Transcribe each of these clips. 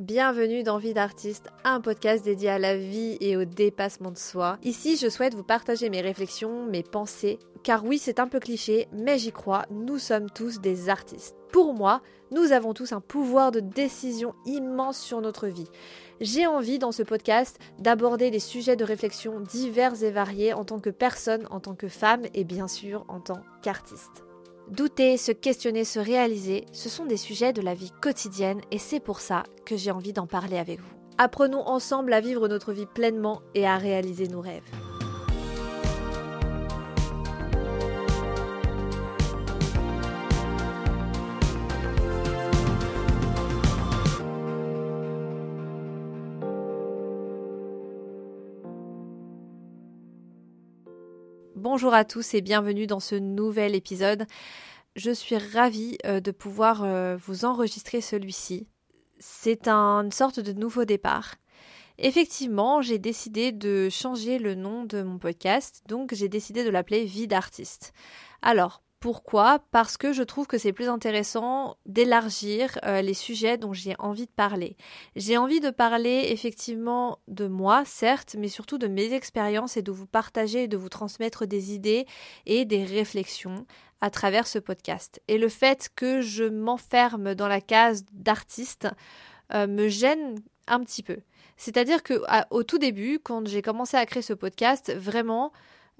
Bienvenue dans Vie d'artiste, un podcast dédié à la vie et au dépassement de soi. Ici, je souhaite vous partager mes réflexions, mes pensées, car oui, c'est un peu cliché, mais j'y crois, nous sommes tous des artistes. Pour moi, nous avons tous un pouvoir de décision immense sur notre vie. J'ai envie dans ce podcast d'aborder des sujets de réflexion divers et variés en tant que personne, en tant que femme et bien sûr en tant qu'artiste. Douter, se questionner, se réaliser, ce sont des sujets de la vie quotidienne et c'est pour ça que j'ai envie d'en parler avec vous. Apprenons ensemble à vivre notre vie pleinement et à réaliser nos rêves. Bonjour à tous et bienvenue dans ce nouvel épisode. Je suis ravie euh, de pouvoir euh, vous enregistrer celui-ci. C'est une sorte de nouveau départ. Effectivement, j'ai décidé de changer le nom de mon podcast, donc j'ai décidé de l'appeler Vie d'artiste. Alors, pourquoi? Parce que je trouve que c'est plus intéressant d'élargir euh, les sujets dont j'ai envie de parler. J'ai envie de parler effectivement de moi, certes, mais surtout de mes expériences et de vous partager et de vous transmettre des idées et des réflexions à travers ce podcast. Et le fait que je m'enferme dans la case d'artiste euh, me gêne un petit peu. C'est-à-dire que au tout début, quand j'ai commencé à créer ce podcast, vraiment,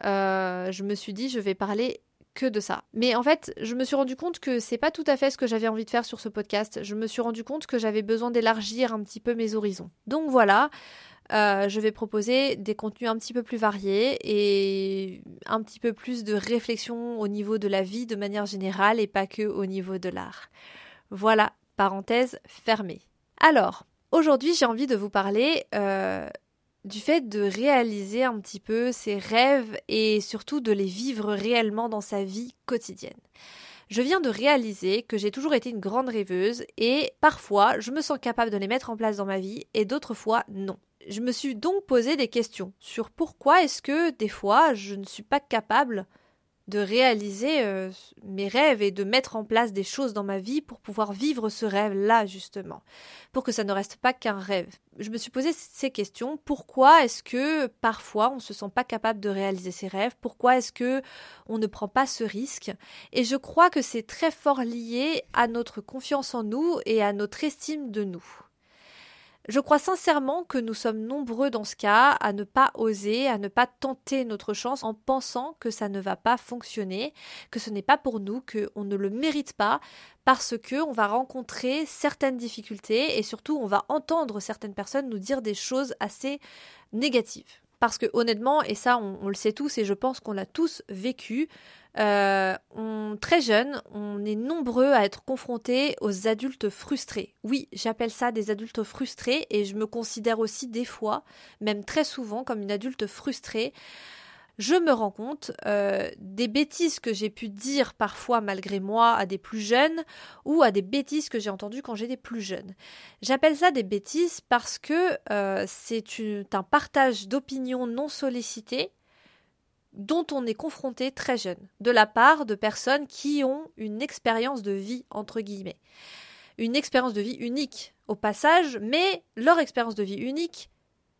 euh, je me suis dit je vais parler que de ça. Mais en fait, je me suis rendu compte que c'est pas tout à fait ce que j'avais envie de faire sur ce podcast. Je me suis rendu compte que j'avais besoin d'élargir un petit peu mes horizons. Donc voilà, euh, je vais proposer des contenus un petit peu plus variés et un petit peu plus de réflexion au niveau de la vie de manière générale et pas que au niveau de l'art. Voilà, parenthèse fermée. Alors, aujourd'hui j'ai envie de vous parler euh, du fait de réaliser un petit peu ses rêves et surtout de les vivre réellement dans sa vie quotidienne. Je viens de réaliser que j'ai toujours été une grande rêveuse et parfois je me sens capable de les mettre en place dans ma vie et d'autres fois non. Je me suis donc posé des questions sur pourquoi est-ce que des fois je ne suis pas capable de réaliser euh, mes rêves et de mettre en place des choses dans ma vie pour pouvoir vivre ce rêve-là, justement, pour que ça ne reste pas qu'un rêve. Je me suis posé ces questions. Pourquoi est-ce que parfois on ne se sent pas capable de réaliser ses rêves? Pourquoi est-ce que on ne prend pas ce risque? Et je crois que c'est très fort lié à notre confiance en nous et à notre estime de nous. Je crois sincèrement que nous sommes nombreux dans ce cas à ne pas oser, à ne pas tenter notre chance en pensant que ça ne va pas fonctionner, que ce n'est pas pour nous, qu'on ne le mérite pas, parce que on va rencontrer certaines difficultés et surtout on va entendre certaines personnes nous dire des choses assez négatives. Parce que honnêtement, et ça on, on le sait tous et je pense qu'on l'a tous vécu, euh, très jeune, on est nombreux à être confrontés aux adultes frustrés. Oui, j'appelle ça des adultes frustrés et je me considère aussi des fois, même très souvent, comme une adulte frustrée. Je me rends compte euh, des bêtises que j'ai pu dire parfois malgré moi à des plus jeunes ou à des bêtises que j'ai entendues quand j'étais plus jeune. J'appelle ça des bêtises parce que euh, c'est un partage d'opinions non sollicitées dont on est confronté très jeune, de la part de personnes qui ont une expérience de vie, entre guillemets. Une expérience de vie unique, au passage, mais leur expérience de vie unique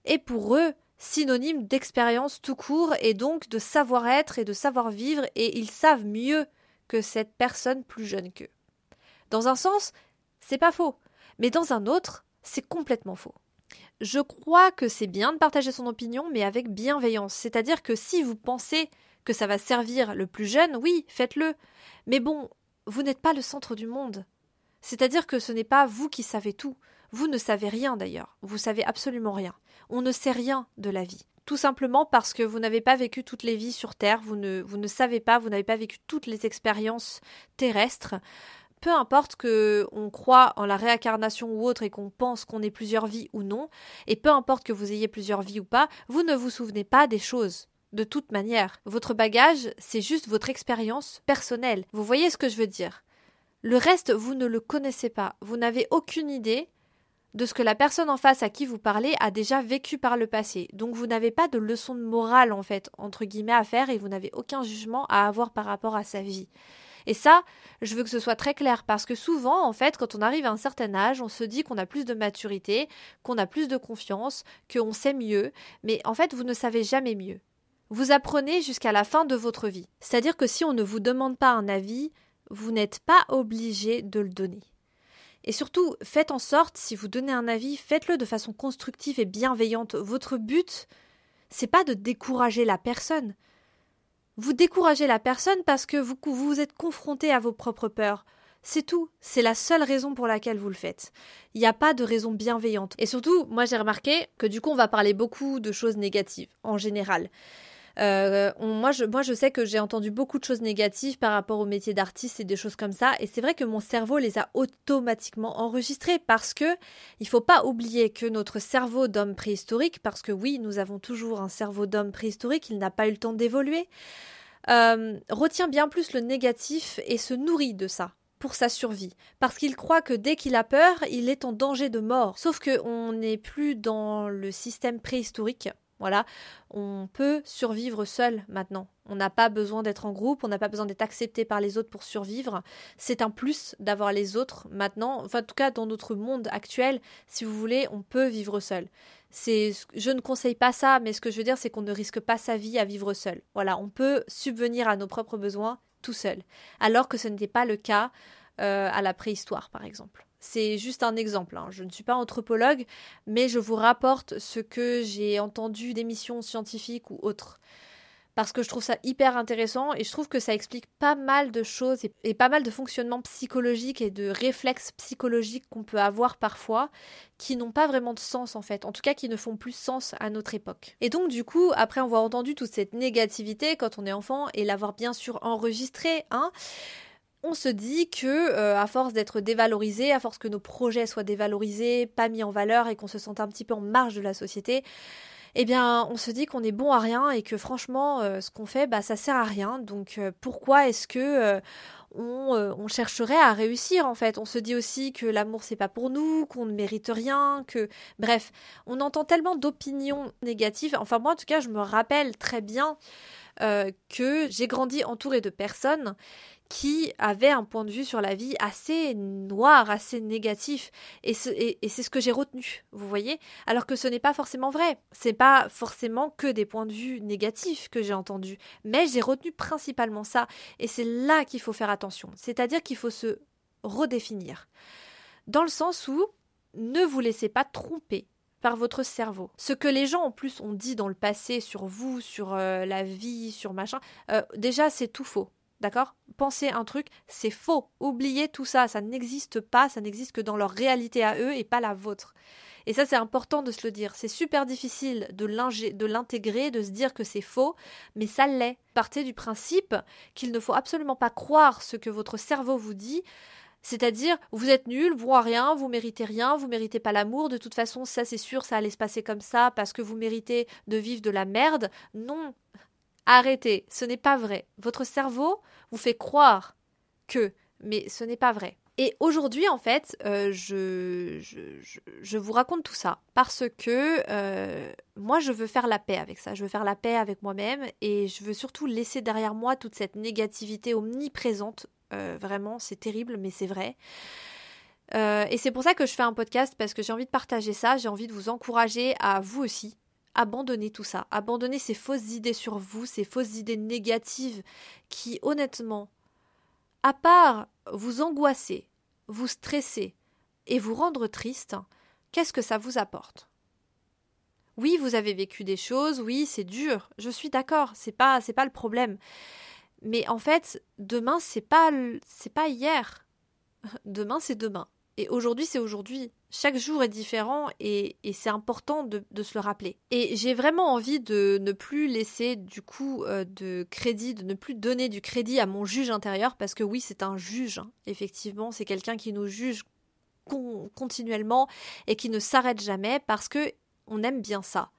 est pour eux synonyme d'expérience tout court et donc de savoir-être et de savoir-vivre, et ils savent mieux que cette personne plus jeune qu'eux. Dans un sens, c'est pas faux, mais dans un autre, c'est complètement faux. Je crois que c'est bien de partager son opinion, mais avec bienveillance. C'est-à-dire que si vous pensez que ça va servir le plus jeune, oui, faites-le. Mais bon, vous n'êtes pas le centre du monde. C'est-à-dire que ce n'est pas vous qui savez tout. Vous ne savez rien d'ailleurs. Vous savez absolument rien. On ne sait rien de la vie. Tout simplement parce que vous n'avez pas vécu toutes les vies sur Terre, vous ne, vous ne savez pas, vous n'avez pas vécu toutes les expériences terrestres peu importe que on croit en la réincarnation ou autre et qu'on pense qu'on ait plusieurs vies ou non, et peu importe que vous ayez plusieurs vies ou pas, vous ne vous souvenez pas des choses. De toute manière, votre bagage, c'est juste votre expérience personnelle. Vous voyez ce que je veux dire? Le reste, vous ne le connaissez pas. Vous n'avez aucune idée de ce que la personne en face à qui vous parlez a déjà vécu par le passé. Donc vous n'avez pas de leçon de morale en fait, entre guillemets, à faire et vous n'avez aucun jugement à avoir par rapport à sa vie. Et ça, je veux que ce soit très clair parce que souvent, en fait, quand on arrive à un certain âge, on se dit qu'on a plus de maturité, qu'on a plus de confiance, qu'on sait mieux, mais en fait, vous ne savez jamais mieux. Vous apprenez jusqu'à la fin de votre vie. C'est-à-dire que si on ne vous demande pas un avis, vous n'êtes pas obligé de le donner. Et surtout, faites en sorte, si vous donnez un avis, faites-le de façon constructive et bienveillante. Votre but, c'est pas de décourager la personne. Vous découragez la personne parce que vous vous êtes confronté à vos propres peurs. C'est tout. C'est la seule raison pour laquelle vous le faites. Il n'y a pas de raison bienveillante. Et surtout, moi j'ai remarqué que du coup on va parler beaucoup de choses négatives en général. Euh, moi, je, sais que j'ai entendu beaucoup de choses négatives par rapport au métier d'artiste et des choses comme ça. Et c'est vrai que mon cerveau les a automatiquement enregistrées parce que il faut pas oublier que notre cerveau d'homme préhistorique, parce que oui, nous avons toujours un cerveau d'homme préhistorique, il n'a pas eu le temps d'évoluer, euh, retient bien plus le négatif et se nourrit de ça pour sa survie, parce qu'il croit que dès qu'il a peur, il est en danger de mort. Sauf qu'on n'est plus dans le système préhistorique voilà, on peut survivre seul maintenant. On n'a pas besoin d'être en groupe, on n'a pas besoin d'être accepté par les autres pour survivre. C'est un plus d'avoir les autres maintenant. Enfin, en tout cas, dans notre monde actuel, si vous voulez, on peut vivre seul. C'est, je ne conseille pas ça, mais ce que je veux dire, c'est qu'on ne risque pas sa vie à vivre seul. Voilà, on peut subvenir à nos propres besoins tout seul, alors que ce n'était pas le cas euh, à la préhistoire, par exemple. C'est juste un exemple. Hein. Je ne suis pas anthropologue, mais je vous rapporte ce que j'ai entendu d'émissions scientifiques ou autres. Parce que je trouve ça hyper intéressant et je trouve que ça explique pas mal de choses et, pas mal de fonctionnements psychologiques et de réflexes psychologiques qu'on peut avoir parfois qui n'ont pas vraiment de sens en fait, en tout cas qui ne font plus sens à notre époque. Et donc du coup, après avoir entendu toute cette négativité quand on est enfant et l'avoir bien sûr enregistré, hein, on se dit que euh, à force d'être dévalorisé, à force que nos projets soient dévalorisés, pas mis en valeur et qu'on se sente un petit peu en marge de la société, eh bien, on se dit qu'on est bon à rien et que franchement, euh, ce qu'on fait, bah, ça sert à rien. Donc, euh, pourquoi est-ce que on, chercherait à réussir en fait? On se dit aussi que l'amour c'est pas pour nous, qu'on ne mérite rien, que bref, on entend tellement d'opinions négatives. Enfin, moi en tout cas, je me rappelle très bien que j'ai grandi entourée de personnes qui avait un point de vue sur la vie assez noir, assez négatif. Et c'est ce que j'ai retenu, vous voyez Alors que ce n'est pas forcément vrai. C'est pas forcément que des points de vue négatifs que j'ai entendus. Mais j'ai retenu principalement ça. Et c'est là qu'il faut faire attention. C'est-à-dire qu'il faut se redéfinir. Dans le sens où ne vous laissez pas tromper par votre cerveau. Ce que les gens en plus ont dit dans le passé sur vous, sur euh, la vie, sur machin, euh, déjà c'est tout faux. D'accord? Pensez un truc, c'est faux. Oubliez tout ça, ça n'existe pas, ça n'existe que dans leur réalité à eux et pas la vôtre. Et ça, c'est important de se le dire. C'est super difficile de l'intégrer, de se dire que c'est faux, mais ça l'est. Partez du principe qu'il ne faut absolument pas croire ce que votre cerveau vous dit. C'est-à-dire, vous êtes nul, vous à rien, vous méritez rien, vous méritez pas l'amour, de toute façon, ça c'est sûr, ça allait se passer comme ça parce que vous méritez de vivre de la merde. Non, Arrêtez, ce n'est pas vrai. Votre cerveau fait croire que, mais ce n'est pas vrai. Et aujourd'hui, en fait, euh, je, je, vous raconte tout ça parce que euh, moi, je veux faire la paix avec ça. Je veux faire la paix avec moi-même et je veux surtout laisser derrière moi toute cette négativité omniprésente. Euh, vraiment, c'est terrible, mais c'est vrai. et c'est pour ça que je fais un podcast parce que j'ai envie de partager ça. J'ai envie de vous encourager à vous aussi abandonnez tout ça, abandonnez ces fausses idées sur vous, ces fausses idées négatives qui, honnêtement, à part vous angoisser, vous stresser et vous rendre triste, qu'est-ce que ça vous apporte? Oui, vous avez vécu des choses, oui, c'est dur, je suis d'accord, c'est pas c'est pas le problème. Mais en fait, demain c'est pas c'est pas hier. Demain c'est demain. Et aujourd'hui c'est aujourd'hui. Chaque jour est différent et, c'est important de, se le rappeler. Et j'ai vraiment envie de ne plus laisser du coup euh, de crédit, de ne plus donner du crédit à mon juge intérieur parce que oui, c'est un juge, hein. effectivement, c'est quelqu'un qui nous juge continuellement et qui ne s'arrête jamais parce que on aime bien ça.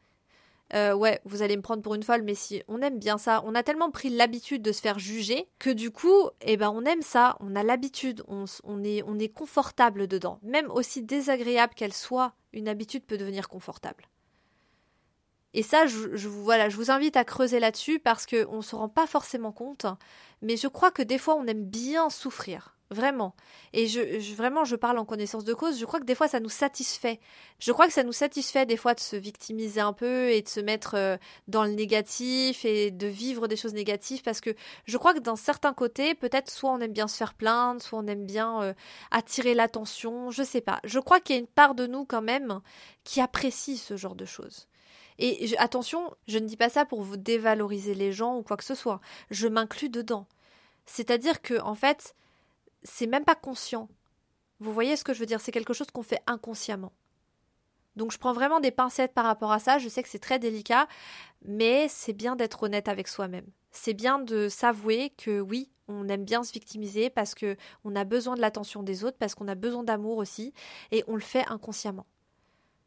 Euh, ouais, vous allez me prendre pour une folle, mais si on aime bien ça, on a tellement pris l'habitude de se faire juger que du coup, eh ben, on aime ça, on a l'habitude, on, est, on est confortable dedans. Même aussi désagréable qu'elle soit, une habitude peut devenir confortable. Et ça, je, je, voilà, je vous invite à creuser là-dessus parce qu'on ne se rend pas forcément compte, mais je crois que des fois on aime bien souffrir. Vraiment. Et je, vraiment, je parle en connaissance de cause. Je crois que des fois, ça nous satisfait. Je crois que ça nous satisfait des fois de se victimiser un peu et de se mettre euh, dans le négatif et de vivre des choses négatives parce que je crois que d'un certain côté, peut-être soit on aime bien se faire plaindre, soit on aime bien euh, attirer l'attention. Je sais pas. Je crois qu'il y a une part de nous quand même qui apprécie ce genre de choses. Et attention, je ne dis pas ça pour vous dévaloriser les gens ou quoi que ce soit. Je m'inclus dedans. C'est-à-dire que, en fait, c'est même pas conscient. Vous voyez ce que je veux dire? C'est quelque chose qu'on fait inconsciemment. Donc je prends vraiment des pincettes par rapport à ça, je sais que c'est très délicat, mais c'est bien d'être honnête avec soi-même. C'est bien de s'avouer que oui, on aime bien se victimiser parce que on a besoin de l'attention des autres, parce qu'on a besoin d'amour aussi, et on le fait inconsciemment.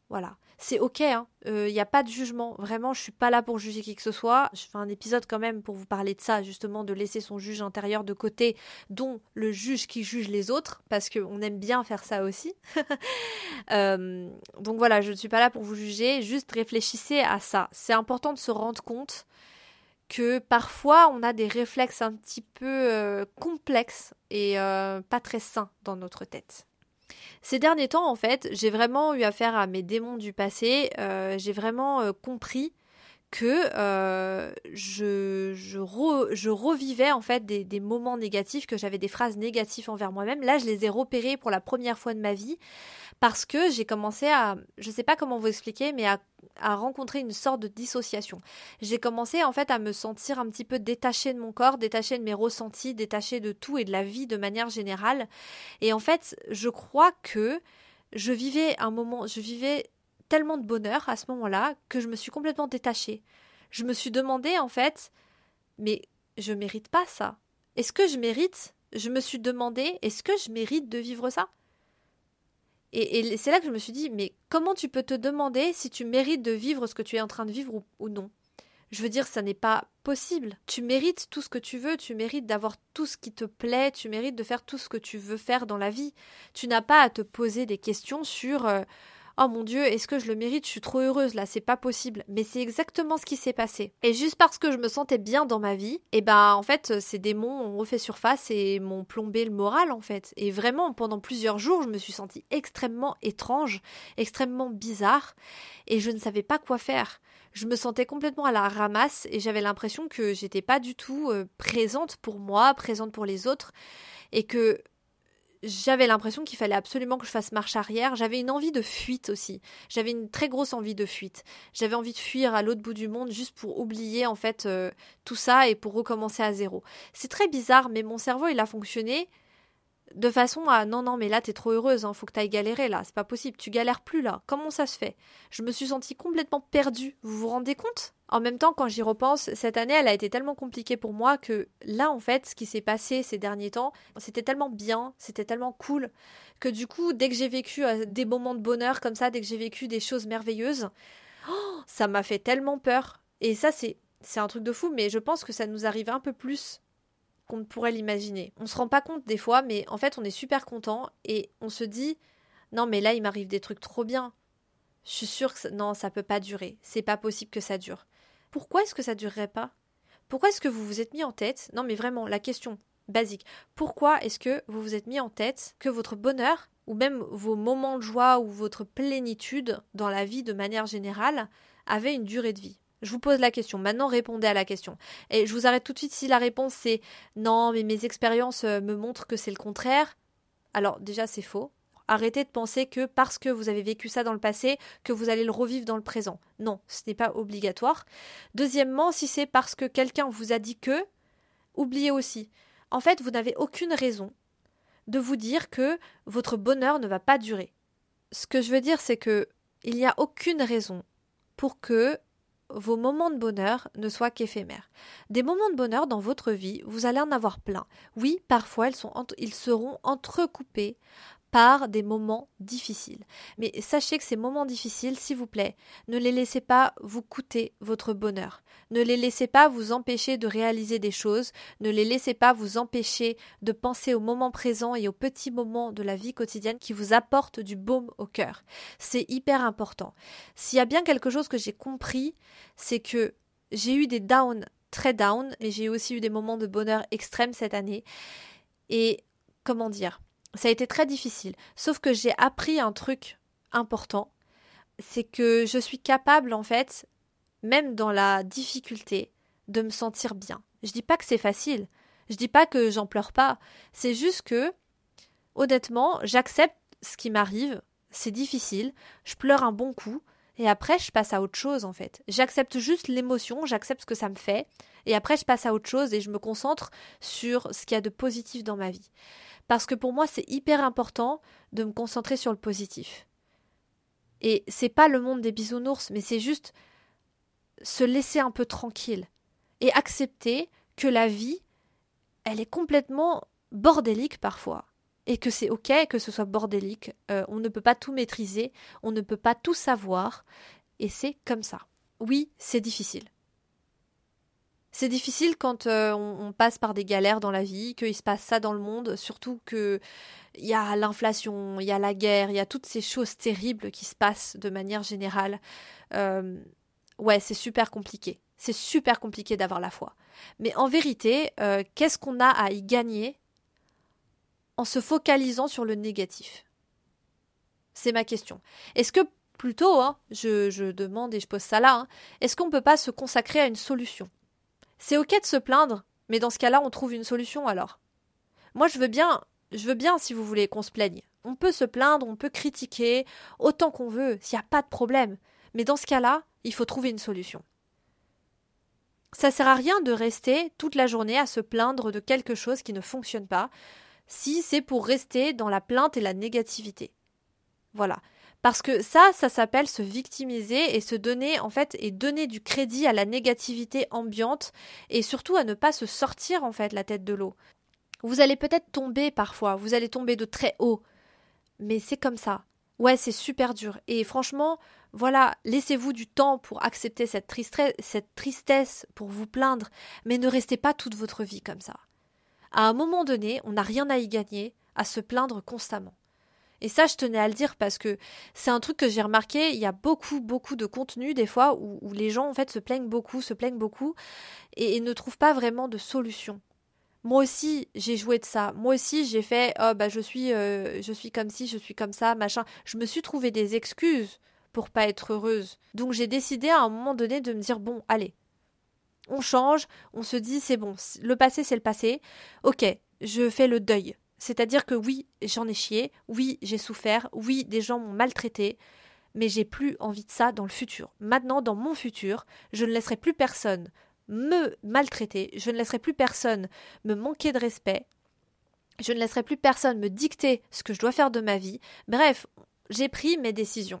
Voilà. C'est ok, il hein. n'y euh, a pas de jugement. Vraiment, je suis pas là pour juger qui que ce soit. Je fais un épisode quand même pour vous parler de ça, justement, de laisser son juge intérieur de côté, dont le juge qui juge les autres, parce qu'on aime bien faire ça aussi. Euh, donc voilà, je ne suis pas là pour vous juger, juste réfléchissez à ça. C'est important de se rendre compte que parfois on a des réflexes un petit peu euh, complexes et pas très sains dans notre tête. Ces derniers temps, en fait, j'ai vraiment eu affaire à mes démons du passé. Euh, j'ai vraiment euh, compris que euh, je, je, revivais en fait des, des moments négatifs, que j'avais des phrases négatives envers moi-même. Là, je les ai repérées pour la première fois de ma vie parce que j'ai commencé à, je sais pas comment vous expliquer, mais à, à rencontrer une sorte de dissociation. J'ai commencé en fait à me sentir un petit peu détachée de mon corps, détachée de mes ressentis, détachée de tout et de la vie de manière générale. Et en fait, je crois que je vivais un moment, je vivais tellement de bonheur à ce moment-là que je me suis complètement détachée. Je me suis demandé en fait, mais je mérite pas ça. Est-ce que je mérite? Je me suis demandé, est-ce que je mérite de vivre ça? Et, c'est là que je me suis dit, mais comment tu peux te demander si tu mérites de vivre ce que tu es en train de vivre ou, non? Je veux dire, ça n'est pas possible. Tu mérites tout ce que tu veux, tu mérites d'avoir tout ce qui te plaît, tu mérites de faire tout ce que tu veux faire dans la vie. Tu n'as pas à te poser des questions sur euh, oh mon dieu, est-ce que je le mérite? Je suis trop heureuse là, c'est pas possible. Mais c'est exactement ce qui s'est passé. Et juste parce que je me sentais bien dans ma vie, et eh ben en fait, ces démons ont refait surface et m'ont plombé le moral en fait. Et vraiment, pendant plusieurs jours, je me suis sentie extrêmement étrange, extrêmement bizarre, et je ne savais pas quoi faire je me sentais complètement à la ramasse et j'avais l'impression que j'étais pas du tout euh, présente pour moi, présente pour les autres et que j'avais l'impression qu'il fallait absolument que je fasse marche arrière. J'avais une envie de fuite aussi. J'avais une très grosse envie de fuite. J'avais envie de fuir à l'autre bout du monde juste pour oublier en fait euh, tout ça et pour recommencer à zéro. C'est très bizarre, mais mon cerveau il a fonctionné de façon à non non mais là t'es trop heureuse, hein, faut que t'ailles galérer là, c'est pas possible, tu galères plus là. Comment ça se fait? Je me suis sentie complètement perdue. Vous vous rendez compte? En même temps, quand j'y repense, cette année, elle a été tellement compliquée pour moi que là, en fait, ce qui s'est passé ces derniers temps, c'était tellement bien, c'était tellement cool, que du coup, dès que j'ai vécu euh, des moments de bonheur comme ça, dès que j'ai vécu des choses merveilleuses, oh, ça m'a fait tellement peur. Et ça, c'est, un truc de fou, mais je pense que ça nous arrive un peu plus qu'on ne pourrait l'imaginer. On se rend pas compte des fois, mais en fait, on est super content et on se dit, non, mais là, il m'arrive des trucs trop bien. Je suis sûre que non, ça peut pas durer. C'est pas possible que ça dure pourquoi est-ce que ça durerait pas? Pourquoi est-ce que vous vous êtes mis en tête Non mais vraiment, la question basique. Pourquoi est-ce que vous vous êtes mis en tête que votre bonheur ou même vos moments de joie ou votre plénitude dans la vie de manière générale avait une durée de vie? Je vous pose la question. Maintenant, répondez à la question. Et je vous arrête tout de suite si la réponse c'est non, mais mes expériences euh, me montrent que c'est le contraire. Alors, déjà, c'est faux. Arrêtez de penser que parce que vous avez vécu ça dans le passé, que vous allez le revivre dans le présent. Non, ce n'est pas obligatoire. Deuxièmement, si c'est parce que quelqu'un vous a dit que, oubliez aussi. En fait, vous n'avez aucune raison de vous dire que votre bonheur ne va pas durer. Ce que je veux dire, c'est que il n'y a aucune raison pour que vos moments de bonheur ne soient qu'éphémères. Des moments de bonheur dans votre vie, vous allez en avoir plein. Oui, parfois ils, ils seront entrecoupés par des moments difficiles. Mais sachez que ces moments difficiles, s'il vous plaît, ne les laissez pas vous coûter votre bonheur. Ne les laissez pas vous empêcher de réaliser des choses, ne les laissez pas vous empêcher de penser au moment présent et aux petits moments de la vie quotidienne qui vous apportent du baume au cœur. C'est hyper important. S'il y a bien quelque chose que j'ai compris, c'est que j'ai eu des downs très down et j'ai aussi eu des moments de bonheur extrême cette année. Et comment dire? Ça a été très difficile. Sauf que j'ai appris un truc important, c'est que je suis capable, en fait, même dans la difficulté, de me sentir bien. Je dis pas que c'est facile. Je dis pas que j'en pleure pas. C'est juste que, honnêtement, j'accepte ce qui m'arrive. C'est difficile. Je pleure un bon coup. Et après, je passe à autre chose, en fait. J'accepte juste l'émotion, j'accepte ce que ça me fait. Et après, je passe à autre chose et je me concentre sur ce qu'il y a de positif dans ma vie parce que pour moi, c'est hyper important de me concentrer sur le positif. Et c'est pas le monde des bisounours, mais c'est juste se laisser un peu tranquille et accepter que la vie, elle est complètement bordélique parfois. Et que c'est ok que ce soit bordélique, euh, on ne peut pas tout maîtriser, on ne peut pas tout savoir, et c'est comme ça. Oui, c'est difficile. C'est difficile quand euh, on, passe par des galères dans la vie, qu'il se passe ça dans le monde, surtout que il y a l'inflation, il y a la guerre, il y a toutes ces choses terribles qui se passent de manière générale. Euh, ouais, c'est super compliqué. C'est super compliqué d'avoir la foi. Mais en vérité, euh, qu'est-ce qu'on a à y gagner en se focalisant sur le négatif? C'est ma question. Est-ce que plutôt, hein, je, demande et je pose ça là, hein, est-ce qu'on ne peut pas se consacrer à une solution? C'est ok de se plaindre, mais dans ce cas-là, on trouve une solution alors. Moi, je veux bien, je veux bien si vous voulez qu'on se plaigne. On peut se plaindre, on peut critiquer autant qu'on veut, s'il n'y a pas de problème. Mais dans ce cas-là, il faut trouver une solution. Ça sert à rien de rester toute la journée à se plaindre de quelque chose qui ne fonctionne pas, si c'est pour rester dans la plainte et la négativité. Voilà. Parce que ça, ça s'appelle se victimiser et se donner, en fait, et donner du crédit à la négativité ambiante et surtout à ne pas se sortir, en fait, la tête de l'eau. Vous allez peut-être tomber parfois, vous allez tomber de très haut, mais c'est comme ça. Ouais, c'est super dur. Et franchement, voilà, laissez-vous du temps pour accepter cette tristesse, pour vous plaindre, mais ne restez pas toute votre vie comme ça. À un moment donné, on n'a rien à y gagner à se plaindre constamment. Et ça, je tenais à le dire parce que c'est un truc que j'ai remarqué. Il y a beaucoup, beaucoup de contenu des fois où, les gens en fait se plaignent beaucoup, se plaignent beaucoup et, ne trouvent pas vraiment de solution. Moi aussi, j'ai joué de ça. Moi aussi, j'ai fait oh bah je suis euh, je suis comme ci, je suis comme ça, machin. Je me suis trouvé des excuses pour pas être heureuse. Donc j'ai décidé à un moment donné de me dire bon, allez. On change, on se dit c'est bon, le passé c'est le passé. OK, je fais le deuil. C'est-à-dire que oui, j'en ai chié, oui, j'ai souffert, oui, des gens m'ont maltraité, mais j'ai plus envie de ça dans le futur. Maintenant, dans mon futur, je ne laisserai plus personne me maltraiter, je ne laisserai plus personne me manquer de respect, je ne laisserai plus personne me dicter ce que je dois faire de ma vie. Bref, j'ai pris mes décisions.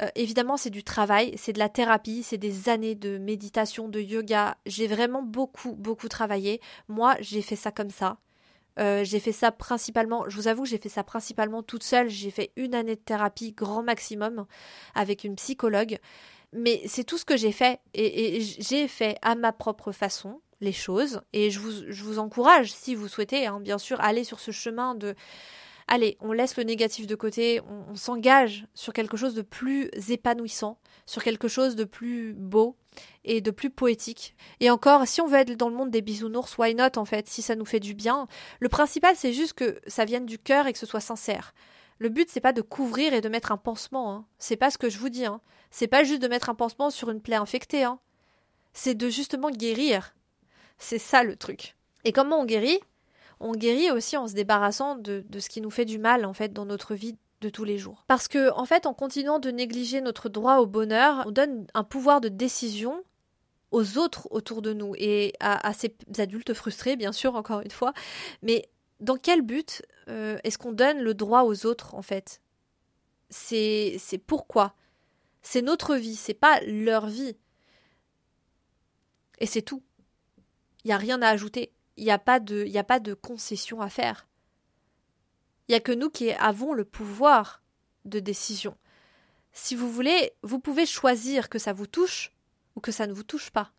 Euh, évidemment, c'est du travail, c'est de la thérapie, c'est des années de méditation, de yoga. J'ai vraiment beaucoup, beaucoup travaillé. Moi, j'ai fait ça comme ça. Euh, j'ai fait ça principalement, je vous avoue, j'ai fait ça principalement toute seule. J'ai fait une année de thérapie grand maximum avec une psychologue. Mais c'est tout ce que j'ai fait. Et, j'ai fait à ma propre façon les choses. Et je vous, encourage, si vous souhaitez, hein, bien sûr, aller sur ce chemin de allez, on laisse le négatif de côté, on s'engage sur quelque chose de plus épanouissant, sur quelque chose de plus beau, et de plus poétique. Et encore, si on veut être dans le monde des bisounours, why not en fait, si ça nous fait du bien? Le principal, c'est juste que ça vienne du cœur et que ce soit sincère. Le but, c'est pas de couvrir et de mettre un pansement. Hein. C'est pas ce que je vous dis. Hein. C'est pas juste de mettre un pansement sur une plaie infectée. Hein. C'est de justement guérir. C'est ça le truc. Et comment on guérit? On guérit aussi en se débarrassant de, ce qui nous fait du mal en fait dans notre vie de tous les jours. Parce que, en fait, en continuant de négliger notre droit au bonheur, on donne un pouvoir de décision aux autres autour de nous et à, ces adultes frustrés, bien sûr, encore une fois. Mais dans quel but euh, est-ce qu'on donne le droit aux autres, en fait? C'est pourquoi? C'est notre vie, c'est pas leur vie. Et c'est tout. Il n'y a rien à ajouter. Il n'y a, pas de, a pas de concession à faire. Il n'y a que nous qui avons le pouvoir de décision. Si vous voulez, vous pouvez choisir que ça vous touche ou que ça ne vous touche pas.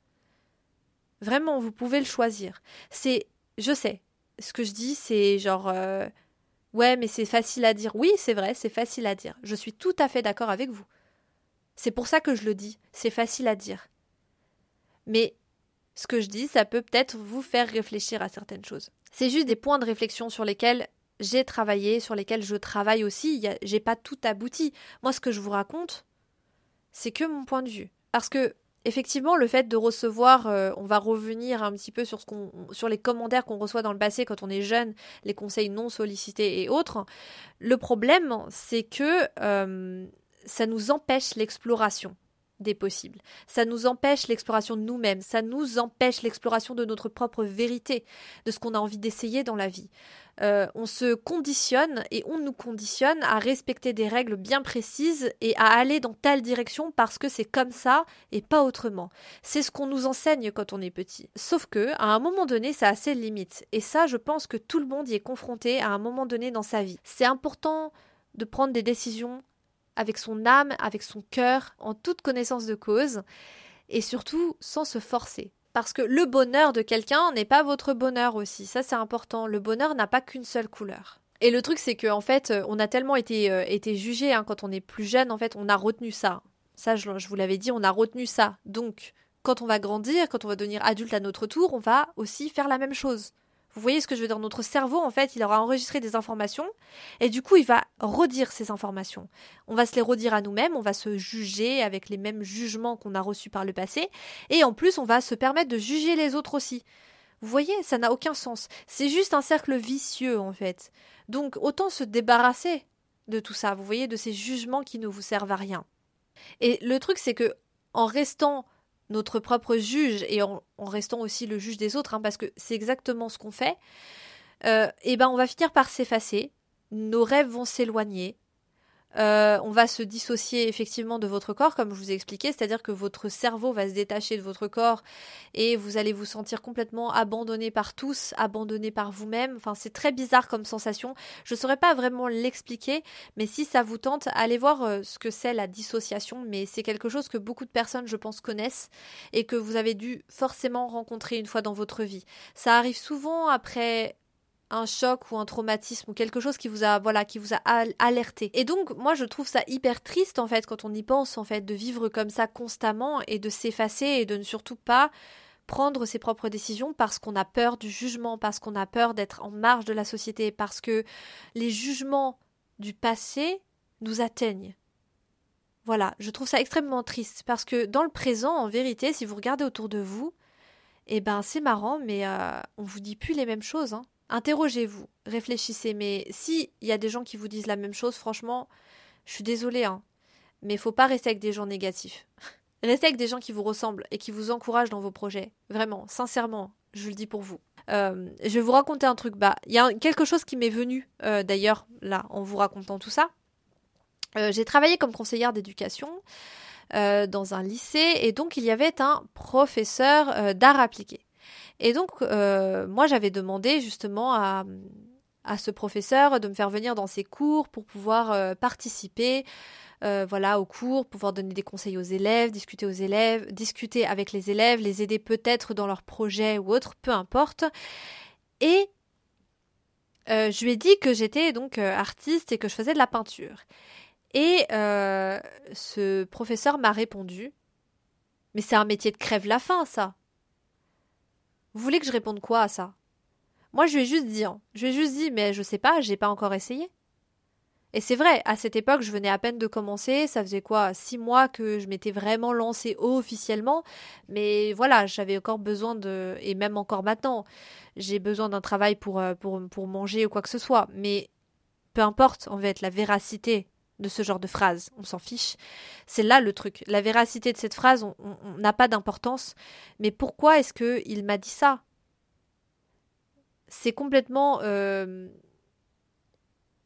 Vraiment, vous pouvez le choisir. C'est, je sais, ce que je dis, c'est genre, euh, ouais, mais c'est facile à dire. Oui, c'est vrai, c'est facile à dire. Je suis tout à fait d'accord avec vous. C'est pour ça que je le dis. C'est facile à dire. Mais ce que je dis, ça peut peut-être vous faire réfléchir à certaines choses. C'est juste des points de réflexion sur lesquels j'ai travaillé, sur lesquels je travaille aussi. J'ai pas tout abouti. Moi, ce que je vous raconte, c'est que mon point de vue. Parce que effectivement, le fait de recevoir, euh, on va revenir un petit peu sur, les commentaires qu'on reçoit dans le passé quand on est jeune, les conseils non sollicités et autres. Le problème, c'est que euh, ça nous empêche l'exploration des possibles. Ça nous empêche l'exploration de nous-mêmes, ça nous empêche l'exploration de notre propre vérité, de ce qu'on a envie d'essayer dans la vie. Euh, on se conditionne et on nous conditionne à respecter des règles bien précises et à aller dans telle direction parce que c'est comme ça et pas autrement. C'est ce qu'on nous enseigne quand on est petit. Sauf que, à un moment donné, ça a ses limites. Et ça, je pense que tout le monde y est confronté à un moment donné dans sa vie. C'est important de prendre des décisions avec son âme, avec son cœur, en toute connaissance de cause, et surtout sans se forcer. Parce que le bonheur de quelqu'un n'est pas votre bonheur aussi, ça c'est important. Le bonheur n'a pas qu'une seule couleur. Et le truc c'est qu'en en fait, on a tellement été, euh, jugé hein, quand on est plus jeune, en fait, on a retenu ça. Ça, je, je vous l'avais dit, on a retenu ça. Donc, quand on va grandir, quand on va devenir adulte à notre tour, on va aussi faire la même chose. Vous voyez ce que je veux dire? Notre cerveau, en fait, il aura enregistré des informations et du coup, il va redire ces informations. On va se les redire à nous-mêmes, on va se juger avec les mêmes jugements qu'on a reçus par le passé et en plus, on va se permettre de juger les autres aussi. Vous voyez, ça n'a aucun sens. C'est juste un cercle vicieux, en fait. Donc, autant se débarrasser de tout ça, vous voyez, de ces jugements qui ne vous servent à rien. Et le truc, c'est que, en restant notre propre juge et en, restant aussi le juge des autres, hein, parce que c'est exactement ce qu'on fait, euh, et ben on va finir par s'effacer, nos rêves vont s'éloigner, euh, on va se dissocier effectivement de votre corps, comme je vous ai expliqué, c'est-à-dire que votre cerveau va se détacher de votre corps et vous allez vous sentir complètement abandonné par tous, abandonné par vous-même. Enfin, c'est très bizarre comme sensation. Je ne saurais pas vraiment l'expliquer, mais si ça vous tente, allez voir euh, ce que c'est la dissociation. Mais c'est quelque chose que beaucoup de personnes, je pense, connaissent et que vous avez dû forcément rencontrer une fois dans votre vie. Ça arrive souvent après un choc ou un traumatisme ou quelque chose qui vous a voilà qui vous a alerté. Et donc moi je trouve ça hyper triste en fait quand on y pense en fait de vivre comme ça constamment et de s'effacer et de ne surtout pas prendre ses propres décisions parce qu'on a peur du jugement, parce qu'on a peur d'être en marge de la société, parce que les jugements du passé nous atteignent. Voilà, je trouve ça extrêmement triste parce que dans le présent, en vérité, si vous regardez autour de vous, eh ben c'est marrant, mais euh, on vous dit plus les mêmes choses. Hein. Interrogez-vous, réfléchissez, mais si il y a des gens qui vous disent la même chose, franchement, je suis désolée, hein, mais faut pas rester avec des gens négatifs. Restez avec des gens qui vous ressemblent et qui vous encouragent dans vos projets. Vraiment, sincèrement, je le dis pour vous. Euh, je vais vous raconter un truc. Bah, il y a quelque chose qui m'est venu euh, d'ailleurs là en vous racontant tout ça. Euh, j'ai travaillé comme conseillère d'éducation dans un lycée et donc il y avait un professeur d'art appliqué. Et donc, euh, moi, j'avais demandé justement à, ce professeur de me faire venir dans ses cours pour pouvoir euh, participer. Euh, voilà, aux cours, pouvoir donner des conseils aux élèves, discuter aux élèves, discuter avec les élèves, les aider peut-être dans leurs projets ou autres, peu importe. Et je lui ai dit que j'étais donc artiste et que je faisais de la peinture. Et ce professeur m'a répondu Mais c'est un métier de crève la faim, ça. Vous voulez que je réponde quoi à ça? Moi, je lui ai juste dit, hein. je lui ai juste dit, mais je sais pas, j'ai pas encore essayé. Et c'est vrai, à cette époque, je venais à peine de commencer, ça faisait quoi, six mois que je m'étais vraiment lancée officiellement, mais voilà, j'avais encore besoin de, et même encore maintenant, j'ai besoin d'un travail pour, euh, pour, pour manger ou quoi que ce soit, mais peu importe, en fait, la véracité de ce genre de phrase. On s'en fiche. C'est là le truc. La véracité de cette phrase, on n'a pas d'importance. Mais pourquoi est-ce qu'il m'a dit ça? C'est complètement. Euh,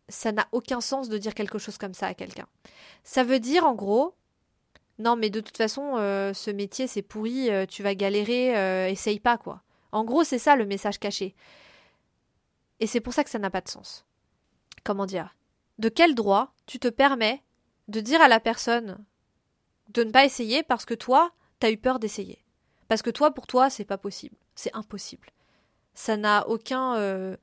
ça n'a aucun sens de dire quelque chose comme ça à quelqu'un. Ça veut dire, en gros, non, mais de toute façon, euh, ce métier, c'est pourri, euh, tu vas galérer, essaye pas, quoi. En gros, c'est ça le message caché. Et c'est pour ça que ça n'a pas de sens. comment dire, de quel droit tu te permets de dire à la personne de ne pas essayer parce que toi, t'as eu peur d'essayer? Parce que toi, pour toi, c'est pas possible. C'est impossible. Ça n'a aucun euh,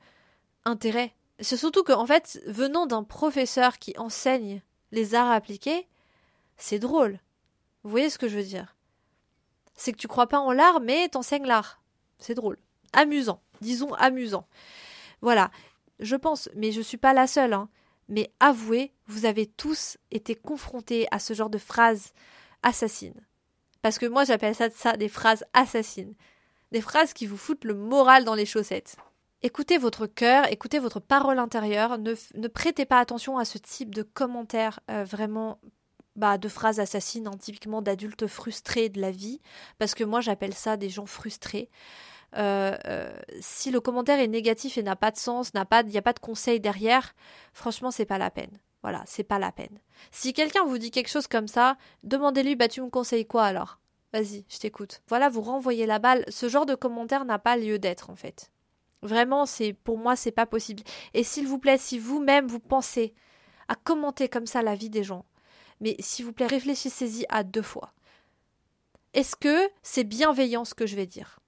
intérêt. C'est surtout qu'en fait, venant d'un professeur qui enseigne les arts appliqués, c'est drôle. Vous voyez ce que je veux dire? C'est que tu crois pas en l'art, mais t'enseignes l'art. C'est drôle. Amusant. Disons amusant. Voilà. Je pense, mais je suis pas la seule, hein. Mais avouez, vous avez tous été confrontés à ce genre de phrases assassines. Parce que moi, j'appelle ça, des phrases assassines. Des phrases qui vous foutent le moral dans les chaussettes. Écoutez votre cœur, écoutez votre parole intérieure, ne, ne prêtez pas attention à ce type de commentaires euh, vraiment bah, de phrases assassines, hein, typiquement d'adultes frustrés de la vie, parce que moi j'appelle ça des gens frustrés. Euh, euh, si le commentaire est négatif et n'a pas de sens, n'a pas, il n'y a pas de conseil derrière, franchement c'est pas la peine. Voilà, c'est pas la peine. Si quelqu'un vous dit quelque chose comme ça, demandez-lui, bah tu me conseilles quoi alors? Vas-y, je t'écoute. Voilà, vous renvoyez la balle. Ce genre de commentaire n'a pas lieu d'être en fait. Vraiment, c'est pour moi, c'est pas possible. Et s'il vous plaît, si vous-même vous pensez à commenter comme ça la vie des gens, mais s'il vous plaît, réfléchissez-y à deux fois. Est-ce que c'est bienveillant ce que je vais dire?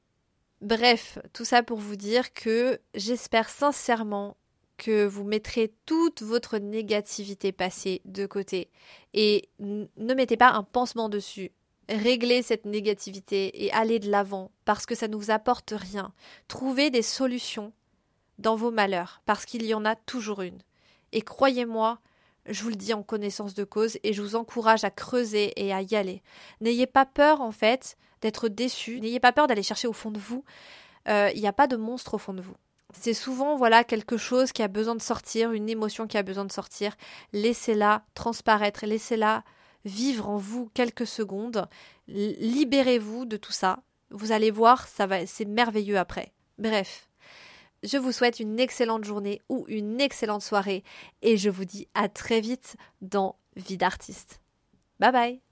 Bref, tout ça pour vous dire que j'espère sincèrement que vous mettrez toute votre négativité passée de côté et ne mettez pas un pansement dessus. Réglez cette négativité et allez de l'avant parce que ça ne vous apporte rien. Trouvez des solutions dans vos malheurs parce qu'il y en a toujours une. Et croyez-moi, je vous le dis en connaissance de cause et je vous encourage à creuser et à y aller. N'ayez pas peur en fait d'être déçu, n'ayez pas peur d'aller chercher au fond de vous. Euh, il n'y a pas de monstre au fond de vous. C'est souvent voilà quelque chose qui a besoin de sortir, une émotion qui a besoin de sortir. Laissez-la transparaître, laissez-la vivre en vous quelques secondes. Libérez-vous de tout ça. Vous allez voir, ça va, c'est merveilleux après. Bref, je vous souhaite une excellente journée ou une excellente soirée et je vous dis à très vite dans Vie d'artiste. Bye bye